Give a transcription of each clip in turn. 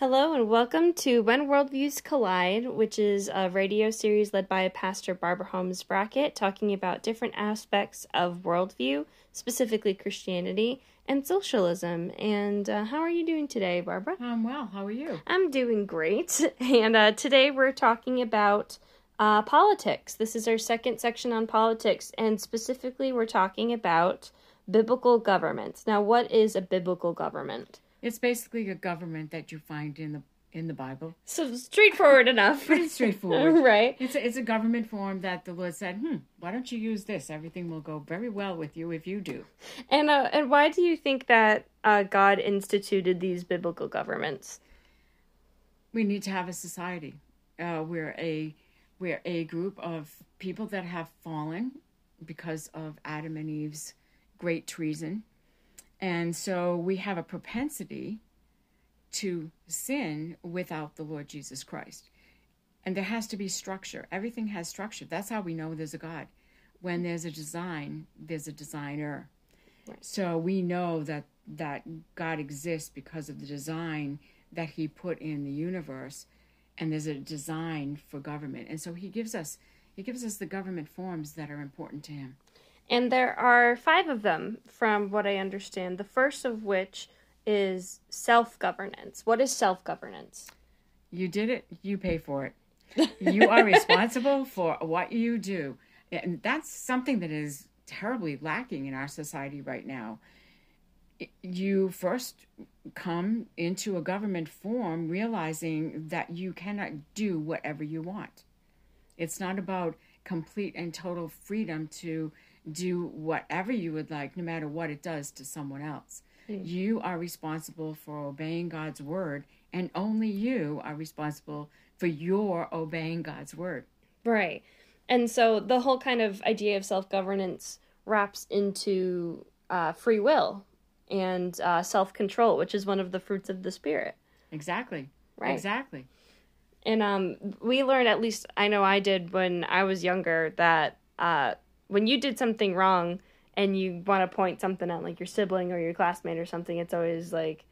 Hello and welcome to When Worldviews Collide, which is a radio series led by Pastor Barbara Holmes Brackett, talking about different aspects of worldview, specifically Christianity and socialism. And uh, how are you doing today, Barbara? I'm well, how are you? I'm doing great. And uh, today we're talking about uh, politics. This is our second section on politics, and specifically we're talking about biblical governments. Now, what is a biblical government? It's basically a government that you find in the in the Bible. So straightforward enough. Pretty straightforward, right? It's a, it's a government form that the Lord said, "Hmm, why don't you use this? Everything will go very well with you if you do." And uh, and why do you think that uh, God instituted these biblical governments? We need to have a society. Uh, we're a we're a group of people that have fallen because of Adam and Eve's great treason, and so we have a propensity to sin without the Lord Jesus Christ. And there has to be structure. Everything has structure. That's how we know there's a God. When there's a design, there's a designer. Right. So we know that that God exists because of the design that he put in the universe and there's a design for government. And so he gives us he gives us the government forms that are important to him. And there are five of them, from what I understand. The first of which is self governance. What is self governance? You did it, you pay for it. you are responsible for what you do. And that's something that is terribly lacking in our society right now. You first come into a government form realizing that you cannot do whatever you want. It's not about complete and total freedom to do whatever you would like, no matter what it does to someone else. Mm. You are responsible for obeying God's word, and only you are responsible for your obeying God's word. Right. And so the whole kind of idea of self governance wraps into uh, free will and uh, self control, which is one of the fruits of the Spirit. Exactly. Right. Exactly. And um, we learned, at least I know I did when I was younger, that uh, when you did something wrong and you want to point something at like your sibling or your classmate or something, it's always like,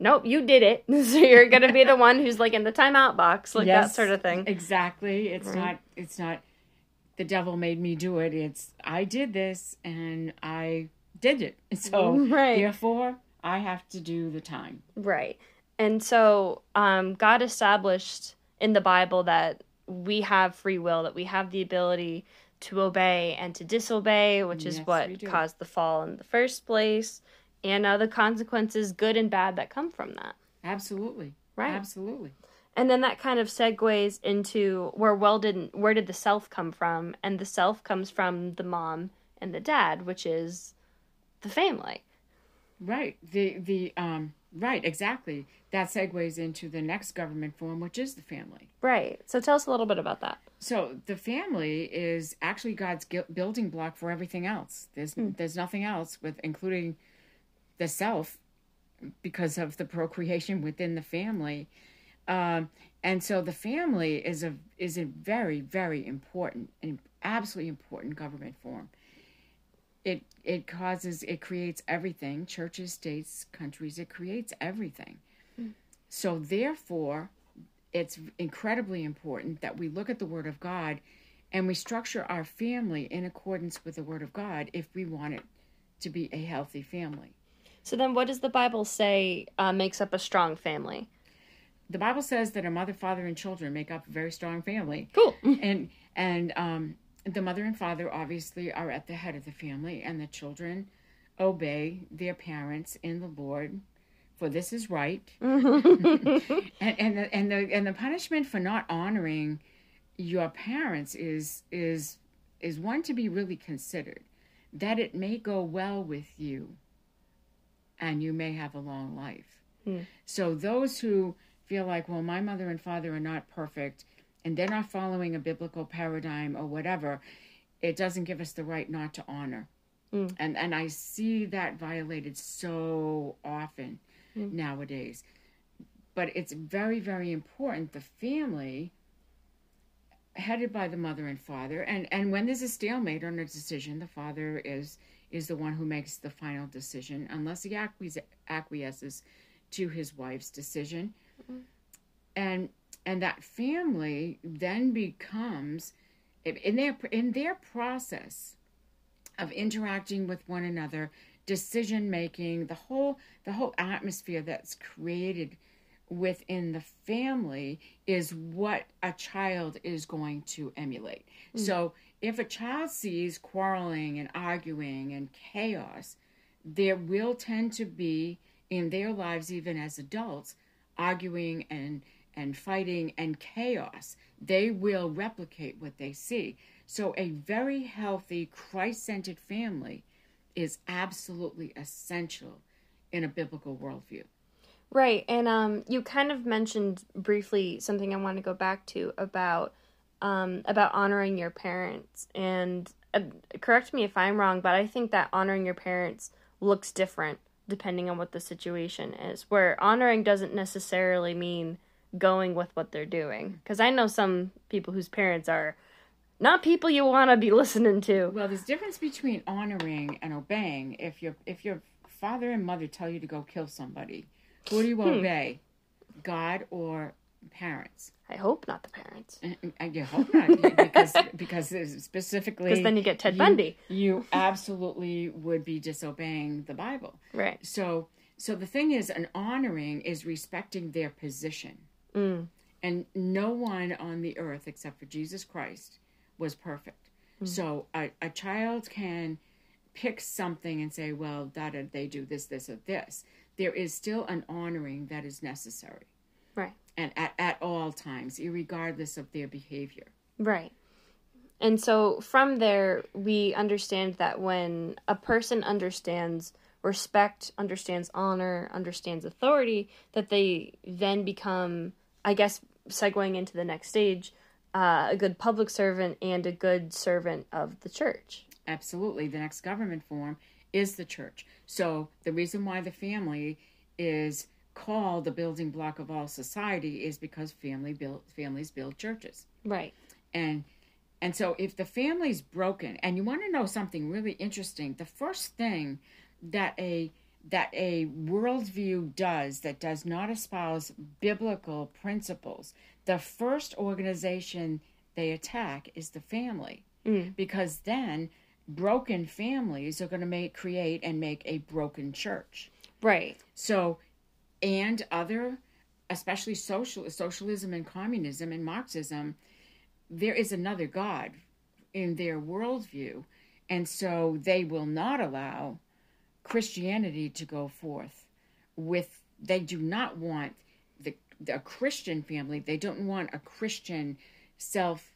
nope, you did it. so you're gonna be the one who's like in the timeout box, like yes, that sort of thing. Exactly. It's right. not. It's not. The devil made me do it. It's I did this and I did it. So right. therefore, I have to do the time. Right. And so um, God established in the Bible that we have free will, that we have the ability to obey and to disobey, which yes, is what caused the fall in the first place, and uh, the consequences, good and bad, that come from that. Absolutely. Right. Absolutely. And then that kind of segues into where well did where did the self come from? And the self comes from the mom and the dad, which is the family. Right. The the um right, exactly. That segues into the next government form, which is the family. Right. So tell us a little bit about that. So the family is actually God's building block for everything else. There's mm. there's nothing else with including the self because of the procreation within the family. Um, and so the family is a is a very very important and absolutely important government form. It it causes it creates everything churches, states, countries. It creates everything. Mm. So therefore, it's incredibly important that we look at the Word of God and we structure our family in accordance with the Word of God if we want it to be a healthy family. So then, what does the Bible say uh, makes up a strong family? The Bible says that a mother, father, and children make up a very strong family. Cool. and and um, the mother and father obviously are at the head of the family, and the children obey their parents in the Lord for this is right. and and the, and the and the punishment for not honoring your parents is is is one to be really considered that it may go well with you and you may have a long life. Mm. So those who feel like well my mother and father are not perfect and they're not following a biblical paradigm or whatever, it doesn't give us the right not to honor. Mm. And and I see that violated so often mm. nowadays. But it's very, very important the family headed by the mother and father and and when there's a stalemate on a decision the father is is the one who makes the final decision unless he acquiesces to his wife's decision and and that family then becomes in their in their process of interacting with one another decision making the whole the whole atmosphere that's created within the family is what a child is going to emulate mm. so if a child sees quarreling and arguing and chaos there will tend to be in their lives even as adults arguing and and fighting and chaos they will replicate what they see so a very healthy christ-centered family is absolutely essential in a biblical worldview right and um, you kind of mentioned briefly something i want to go back to about um, about honoring your parents and uh, correct me if i'm wrong but i think that honoring your parents looks different depending on what the situation is. Where honoring doesn't necessarily mean going with what they're doing. Because I know some people whose parents are not people you want to be listening to. Well, there's difference between honoring and obeying. If your if your father and mother tell you to go kill somebody, who do you hmm. obey? God or parents? I hope not the parents. I, I hope not because because specifically because then you get Ted you, Bundy. You absolutely would be disobeying the Bible. Right. So so the thing is, an honoring is respecting their position. Mm. And no one on the earth except for Jesus Christ was perfect. Mm. So a, a child can pick something and say, well, da da, they do this, this, or this. There is still an honoring that is necessary. Right and at, at all times, regardless of their behavior. Right. And so from there, we understand that when a person understands respect, understands honor, understands authority, that they then become, I guess, segueing into the next stage, uh, a good public servant and a good servant of the church. Absolutely. The next government form is the church. So the reason why the family is called the building block of all society is because family build families build churches. Right. And and so if the family's broken and you want to know something really interesting, the first thing that a that a worldview does that does not espouse biblical principles, the first organization they attack is the family. Mm. Because then broken families are going to make create and make a broken church. Right. So and other, especially social socialism and communism and Marxism, there is another God in their worldview, and so they will not allow Christianity to go forth. With they do not want the, the a Christian family. They don't want a Christian self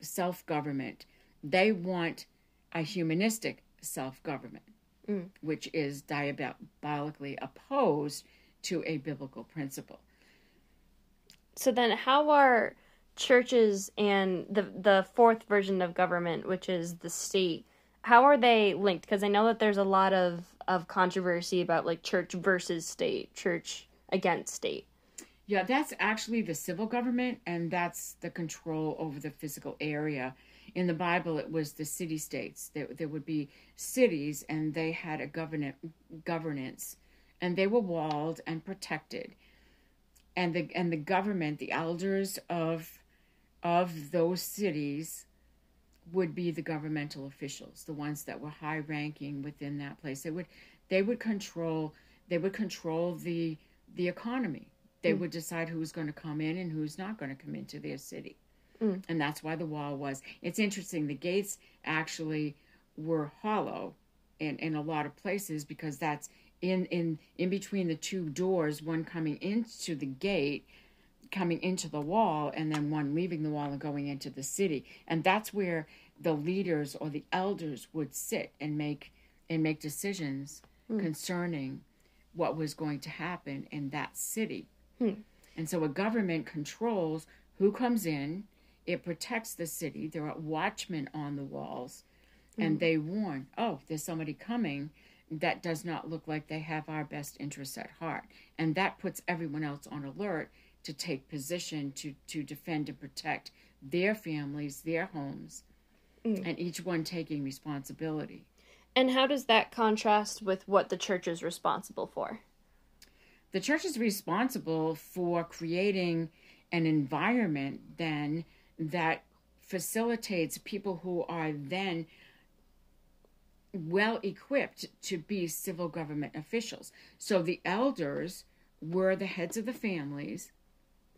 self government. They want a humanistic self government, mm. which is diabolically opposed to a biblical principle. So then how are churches and the the fourth version of government, which is the state, how are they linked? Because I know that there's a lot of of controversy about like church versus state, church against state. Yeah, that's actually the civil government, and that's the control over the physical area. In the Bible, it was the city states. There, there would be cities, and they had a governance governance and they were walled and protected. And the and the government, the elders of of those cities would be the governmental officials, the ones that were high ranking within that place. They would they would control they would control the the economy. They mm. would decide who's going to come in and who's not going to come into their city. Mm. And that's why the wall was. It's interesting. The gates actually were hollow in, in a lot of places because that's in in in between the two doors, one coming into the gate, coming into the wall, and then one leaving the wall and going into the city. And that's where the leaders or the elders would sit and make and make decisions mm. concerning what was going to happen in that city. Mm. And so a government controls who comes in, it protects the city. There are watchmen on the walls, and mm. they warn, oh, there's somebody coming that does not look like they have our best interests at heart. And that puts everyone else on alert to take position to, to defend and protect their families, their homes, mm. and each one taking responsibility. And how does that contrast with what the church is responsible for? the church is responsible for creating an environment then that facilitates people who are then well equipped to be civil government officials. So the elders were the heads of the families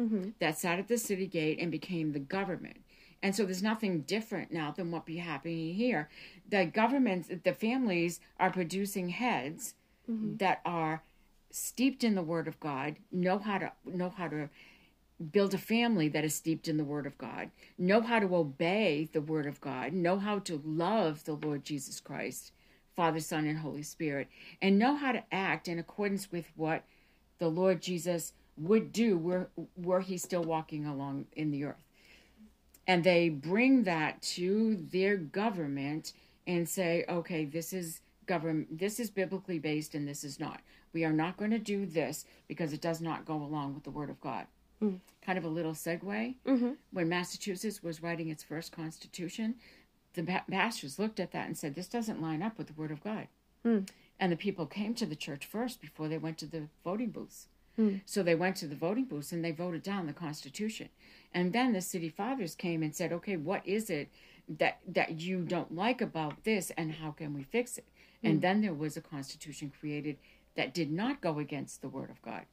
Mm-hmm. that sat at the city gate and became the government. And so there's nothing different now than what be happening here. The governments, the families are producing heads that are steeped in the Word of God, know how to know how to build a family that is steeped in the Word of God, know how to obey the Word of God, know how to love the Lord Jesus Christ, Father, Son, and Holy Spirit, and know how to act in accordance with what the Lord Jesus would do were were he still walking along in the earth. And they bring that to their government and say, okay, this is government this is biblically based and this is not. We are not going to do this because it does not go along with the word of God. Kind of a little segue. Mm-hmm. When Massachusetts was writing its first constitution, the pa- pastors looked at that and said, This doesn't line up with the word of God. And the people came to the church first before they went to the voting booths. Hmm. So they went to the voting booths and they voted down the Constitution. And then the city fathers came and said, "Okay, what is it that that you don't like about this, and how can we fix it?" And hmm. then there was a Constitution created that did not go against the Word of God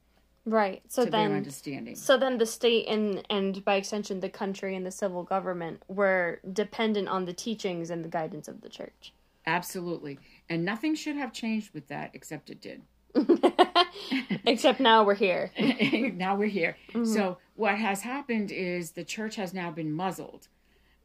Right. So then understanding. So then the state and and by extension the country and the civil government were dependent on the teachings and the guidance of the church. Absolutely, and nothing should have changed with that, except it did. Except now we're here. now we're here. Mm-hmm. So what has happened is the church has now been muzzled,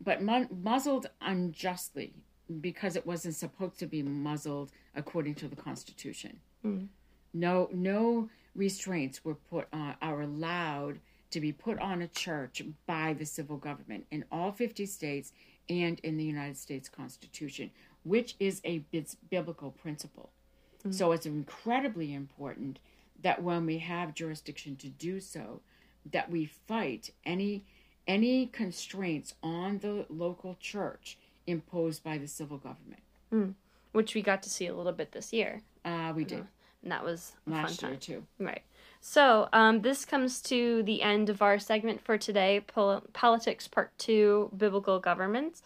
but mu- muzzled unjustly because it wasn't supposed to be muzzled according to the Constitution. Mm. No, no restraints were put on are allowed to be put on a church by the civil government in all 50 states and in the United States Constitution, which is a biblical principle. So it's incredibly important that when we have jurisdiction to do so, that we fight any any constraints on the local church imposed by the civil government. Which we got to see a little bit this year. Uh, we did And that was last fun year time. too. Right. So um, this comes to the end of our segment for today Pol- Politics Part 2 Biblical Governments.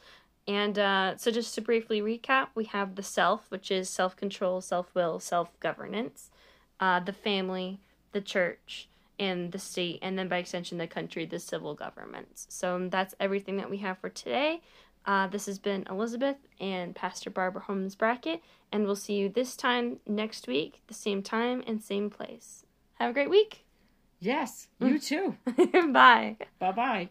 And uh, so, just to briefly recap, we have the self, which is self control, self will, self governance, uh, the family, the church, and the state, and then by extension, the country, the civil governments. So, that's everything that we have for today. Uh, this has been Elizabeth and Pastor Barbara Holmes Brackett, and we'll see you this time next week, the same time and same place. Have a great week. Yes, you too. Bye. bye bye.